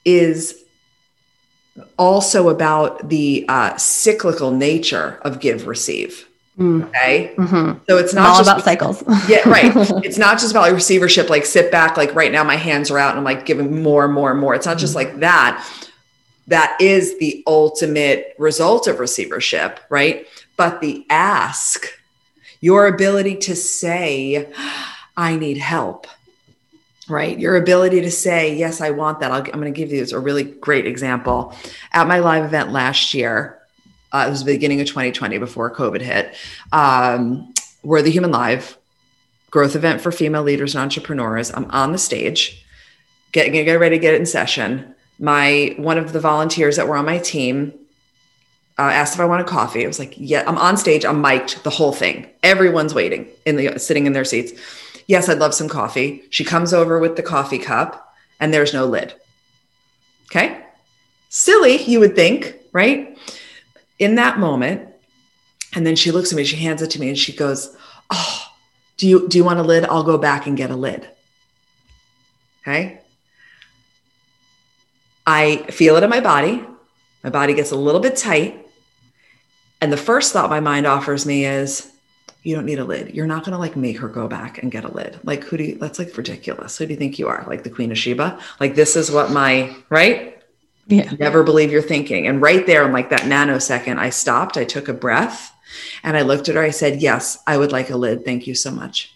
is also about the uh, cyclical nature of give receive. Mm. Okay. Mm-hmm. So it's not all just about cycles. yeah, right. It's not just about like receivership, like sit back, like right now my hands are out and I'm like giving more and more and more. It's not just mm-hmm. like that. That is the ultimate result of receivership, right? But the ask, your ability to say, I need help, right? Your ability to say, Yes, I want that. i am going to give you a really great example. At my live event last year, Uh, it was the beginning of 2020 before COVID hit. Um, we're the Human Live growth event for female leaders and entrepreneurs. I'm on the stage, getting get ready to get in session. My one of the volunteers that were on my team uh, asked if I wanted coffee. I was like, "Yeah." I'm on stage. I'm mic'd. The whole thing. Everyone's waiting in the sitting in their seats. Yes, I'd love some coffee. She comes over with the coffee cup, and there's no lid. Okay, silly, you would think, right? In that moment, and then she looks at me. She hands it to me, and she goes, "Oh." Do you do you want a lid? I'll go back and get a lid. Okay. I feel it in my body. My body gets a little bit tight. And the first thought my mind offers me is, you don't need a lid. You're not going to like make her go back and get a lid. Like, who do you, that's like ridiculous. Who do you think you are? Like the Queen of Sheba? Like, this is what my, right? Yeah. Never believe you're thinking. And right there, in like that nanosecond, I stopped, I took a breath, and I looked at her. I said, Yes, I would like a lid. Thank you so much.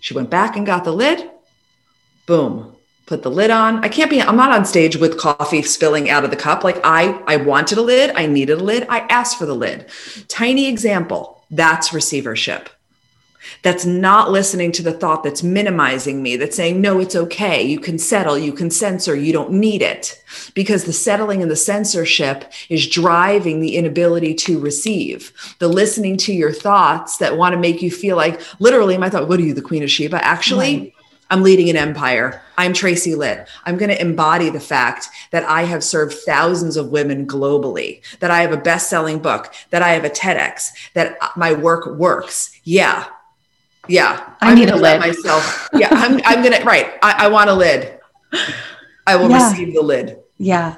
She went back and got the lid. Boom. Put the lid on. I can't be, I'm not on stage with coffee spilling out of the cup. Like I, I wanted a lid. I needed a lid. I asked for the lid. Tiny example. That's receivership that's not listening to the thought that's minimizing me, that's saying, no, it's okay. You can settle, you can censor, you don't need it. Because the settling and the censorship is driving the inability to receive. The listening to your thoughts that want to make you feel like, literally, my thought, what are you, the Queen of Sheba? Actually, right. I'm leading an empire. I'm Tracy Litt. I'm going to embody the fact that I have served thousands of women globally, that I have a best selling book, that I have a TEDx, that my work works. Yeah, yeah, i'm need a lid myself. Yeah, I'm. I'm gonna right. I, I want a lid. I will yeah. receive the lid. Yeah,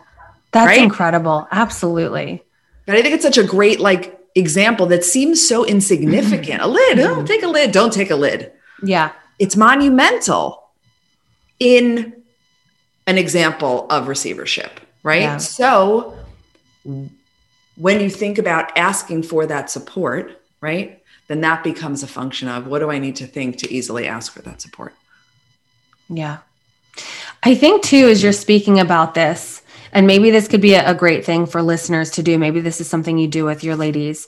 that's right? incredible. Absolutely. But I think it's such a great like example that seems so insignificant. Mm-hmm. A lid. Oh, mm-hmm. take a lid. Don't take a lid. Yeah, it's monumental in an example of receivership, right? Yeah. So when you think about asking for that support, right? Then that becomes a function of what do I need to think to easily ask for that support? Yeah. I think too, as you're speaking about this, and maybe this could be a, a great thing for listeners to do. Maybe this is something you do with your ladies,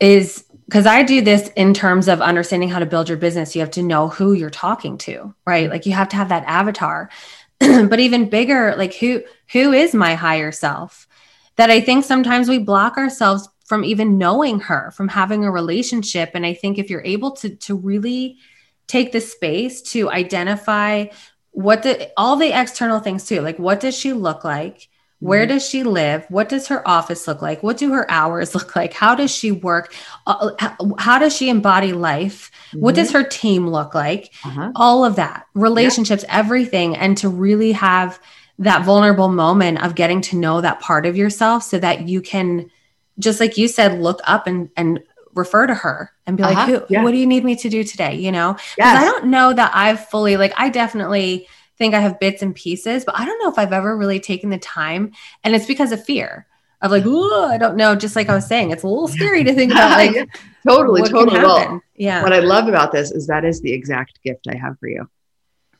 is because I do this in terms of understanding how to build your business. You have to know who you're talking to, right? Like you have to have that avatar. but even bigger, like who who is my higher self? That I think sometimes we block ourselves from even knowing her, from having a relationship. And I think if you're able to to really take the space to identify what the all the external things too, like what does she look like? Where mm-hmm. does she live? What does her office look like? What do her hours look like? How does she work? Uh, how does she embody life? Mm-hmm. What does mm-hmm. her team look like? Uh-huh. All of that, relationships, yeah. everything. And to really have that vulnerable moment of getting to know that part of yourself so that you can just like you said, look up and and refer to her and be uh-huh. like, Who, yeah. what do you need me to do today? You know, because yes. I don't know that I've fully like I definitely think I have bits and pieces, but I don't know if I've ever really taken the time, and it's because of fear of like, oh, I don't know. Just like I was saying, it's a little scary to think about like totally, totally. Well, yeah. What I love about this is that is the exact gift I have for you.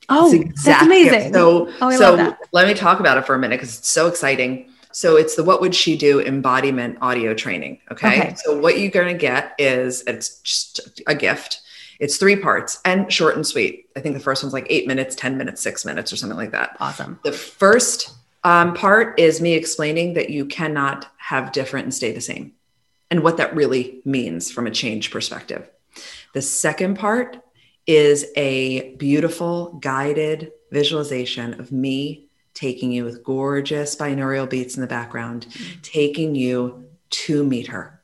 Oh, that's amazing. Gift. So, oh, so let me talk about it for a minute because it's so exciting. So it's the what would she do embodiment audio training. Okay. okay. So what you're going to get is it's just a gift. It's three parts and short and sweet. I think the first one's like eight minutes, 10 minutes, six minutes, or something like that. Awesome. The first um, part is me explaining that you cannot have different and stay the same and what that really means from a change perspective. The second part is a beautiful guided visualization of me taking you with gorgeous binaural beats in the background, mm-hmm. taking you to meet her.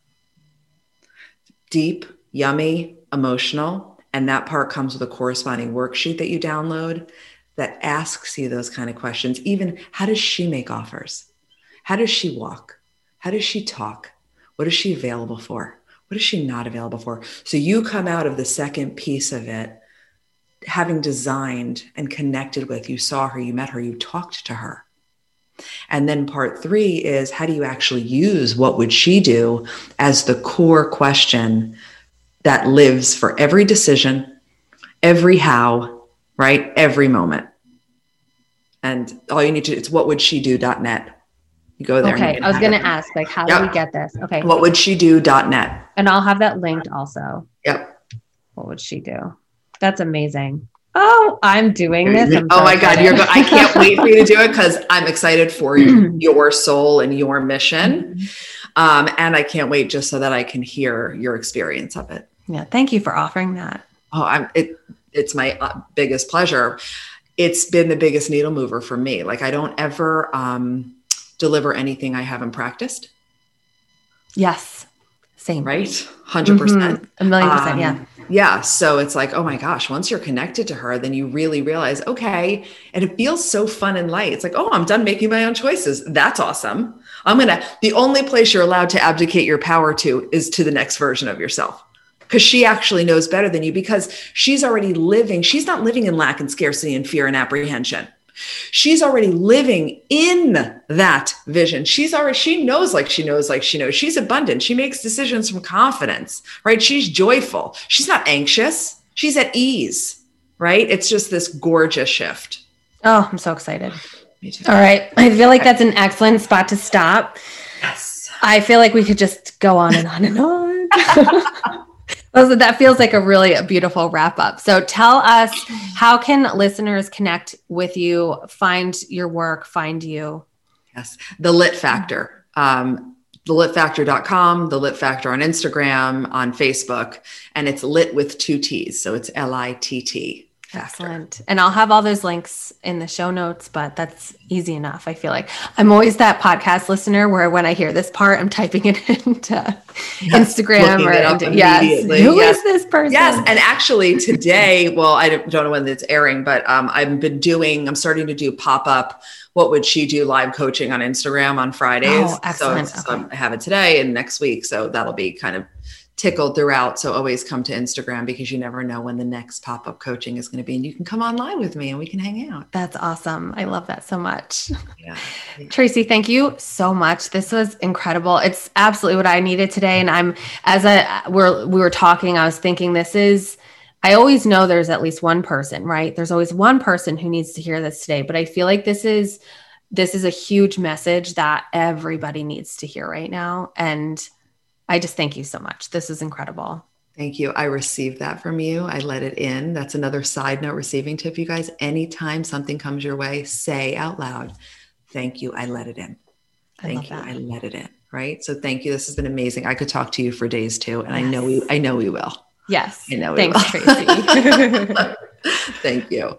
Deep, yummy, emotional. And that part comes with a corresponding worksheet that you download that asks you those kind of questions. Even how does she make offers? How does she walk? How does she talk? What is she available for? What is she not available for? So you come out of the second piece of it having designed and connected with, you saw her, you met her, you talked to her. And then part three is how do you actually use what would she do as the core question that lives for every decision, every how, right? Every moment. And all you need to, it's what would she do.net. You go there. Okay. I was going to ask, like, how yep. do we get this? Okay. What would she do.net. And I'll have that linked also. Yep. What would she do? That's amazing. Oh, I'm doing this. I'm oh so my God. You're go- I can't wait for you to do it because I'm excited for your soul and your mission. Um, and I can't wait just so that I can hear your experience of it. Yeah. Thank you for offering that. Oh, I'm it. It's my uh, biggest pleasure. It's been the biggest needle mover for me. Like I don't ever um, deliver anything I haven't practiced. Yes. Same. Right. 100%. percent mm-hmm. A million percent. Um, yeah. Yeah. So it's like, oh my gosh, once you're connected to her, then you really realize, okay. And it feels so fun and light. It's like, oh, I'm done making my own choices. That's awesome. I'm going to, the only place you're allowed to abdicate your power to is to the next version of yourself because she actually knows better than you because she's already living. She's not living in lack and scarcity and fear and apprehension. She's already living in that vision. She's already, she knows like she knows like she knows. She's abundant. She makes decisions from confidence, right? She's joyful. She's not anxious. She's at ease, right? It's just this gorgeous shift. Oh, I'm so excited. Me too. All right. I feel like that's an excellent spot to stop. Yes. I feel like we could just go on and on and on. that feels like a really beautiful wrap up. So tell us how can listeners connect with you, find your work, find you? Yes, the Litt Factor. Um, thelittfactor.com, the Litt Factor on Instagram, on Facebook, and it's lit with two T's. So it's L I T T. Excellent. And I'll have all those links in the show notes, but that's easy enough. I feel like I'm always that podcast listener where when I hear this part, I'm typing it into yes, Instagram or into, yes, who yes. is this person? Yes. And actually today, well, I don't know when it's airing, but um, I've been doing, I'm starting to do pop up. What would she do live coaching on Instagram on Fridays? Oh, excellent. So, okay. so I have it today and next week. So that'll be kind of tickled throughout. So always come to Instagram because you never know when the next pop up coaching is going to be. And you can come online with me and we can hang out. That's awesome. I love that so much. Yeah. Tracy, thank you so much. This was incredible. It's absolutely what I needed today. And I'm, as I, we're, we were talking, I was thinking this is, I always know there's at least one person, right? There's always one person who needs to hear this today, but I feel like this is, this is a huge message that everybody needs to hear right now. And I just thank you so much. This is incredible. Thank you. I received that from you. I let it in. That's another side note receiving tip, you guys. Anytime something comes your way, say out loud, Thank you. I let it in. Thank you. That. I let it in. Right. So thank you. This has been amazing. I could talk to you for days too. And yes. I know we I know we will. Yes. I know Thanks, Tracy. thank you.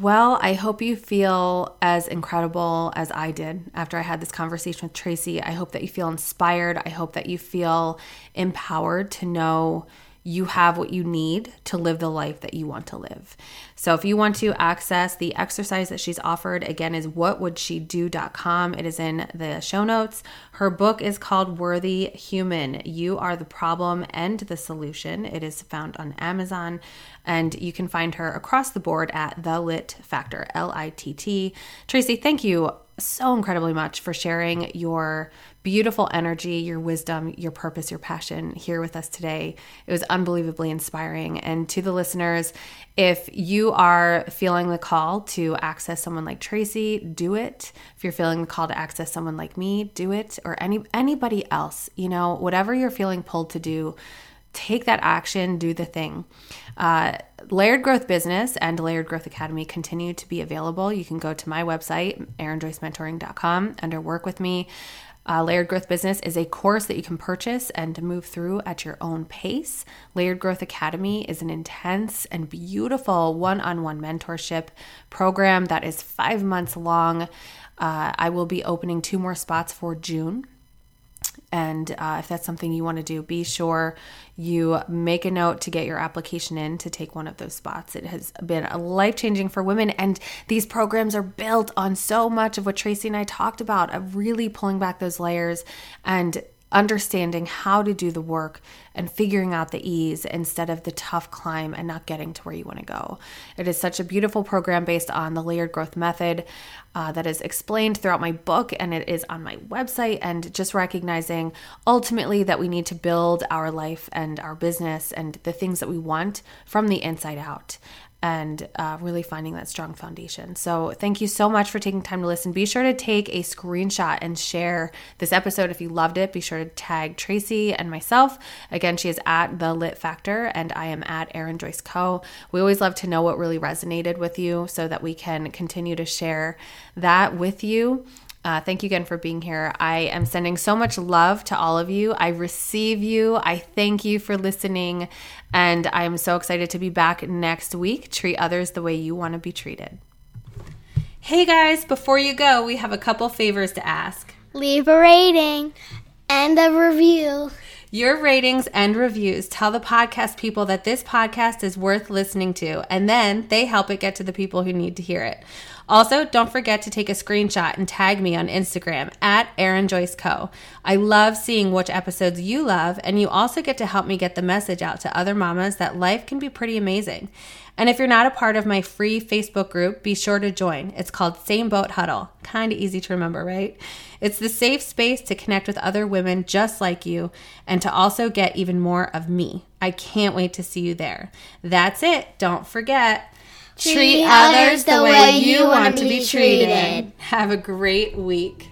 Well, I hope you feel as incredible as I did after I had this conversation with Tracy. I hope that you feel inspired. I hope that you feel empowered to know you have what you need to live the life that you want to live. So if you want to access the exercise that she's offered, again is whatwouldshedocom It is in the show notes. Her book is called Worthy Human. You are the problem and the solution. It is found on Amazon and you can find her across the board at The Litt Factor, L I T T. Tracy, thank you so incredibly much for sharing your beautiful energy, your wisdom, your purpose, your passion here with us today. It was unbelievably inspiring. And to the listeners, if you are feeling the call to access someone like Tracy, do it. If you're feeling the call to access someone like me, do it. Or any anybody else, you know, whatever you're feeling pulled to do, take that action, do the thing. Uh, Layered Growth Business and Layered Growth Academy continue to be available. You can go to my website, erinjoycementoring.com, under Work With Me. Uh, Layered Growth Business is a course that you can purchase and move through at your own pace. Layered Growth Academy is an intense and beautiful one on one mentorship program that is five months long. Uh, I will be opening two more spots for June. And uh, if that's something you want to do, be sure you make a note to get your application in to take one of those spots. It has been life changing for women. And these programs are built on so much of what Tracy and I talked about of really pulling back those layers and understanding how to do the work and figuring out the ease instead of the tough climb and not getting to where you want to go. It is such a beautiful program based on the layered growth method uh, that is explained throughout my book and it is on my website. And just recognizing ultimately that we need to build our life and our business and the things that we want from the inside out. And uh, really finding that strong foundation. So, thank you so much for taking time to listen. Be sure to take a screenshot and share this episode if you loved it. Be sure to tag Tracy and myself. Again, she is at the Litt Factor, and I am at Erin Joyce Co. We always love to know what really resonated with you so that we can continue to share that with you. Uh, thank you again for being here. I am sending so much love to all of you. I receive you. I thank you for listening. And I am so excited to be back next week. Treat others the way you want to be treated. Hey guys, before you go, we have a couple favors to ask. Leave a rating and a review. Your ratings and reviews tell the podcast people that this podcast is worth listening to, and then they help it get to the people who need to hear it. Also, don't forget to take a screenshot and tag me on Instagram at Erin Joyce Co. I love seeing which episodes you love, and you also get to help me get the message out to other mamas that life can be pretty amazing. And if you're not a part of my free Facebook group, be sure to join. It's called Same Boat Huddle. Kind of easy to remember, right? It's the safe space to connect with other women just like you and to also get even more of me. I can't wait to see you there. That's it. Don't forget. Treat, others the way you want to be treated. Have a great week.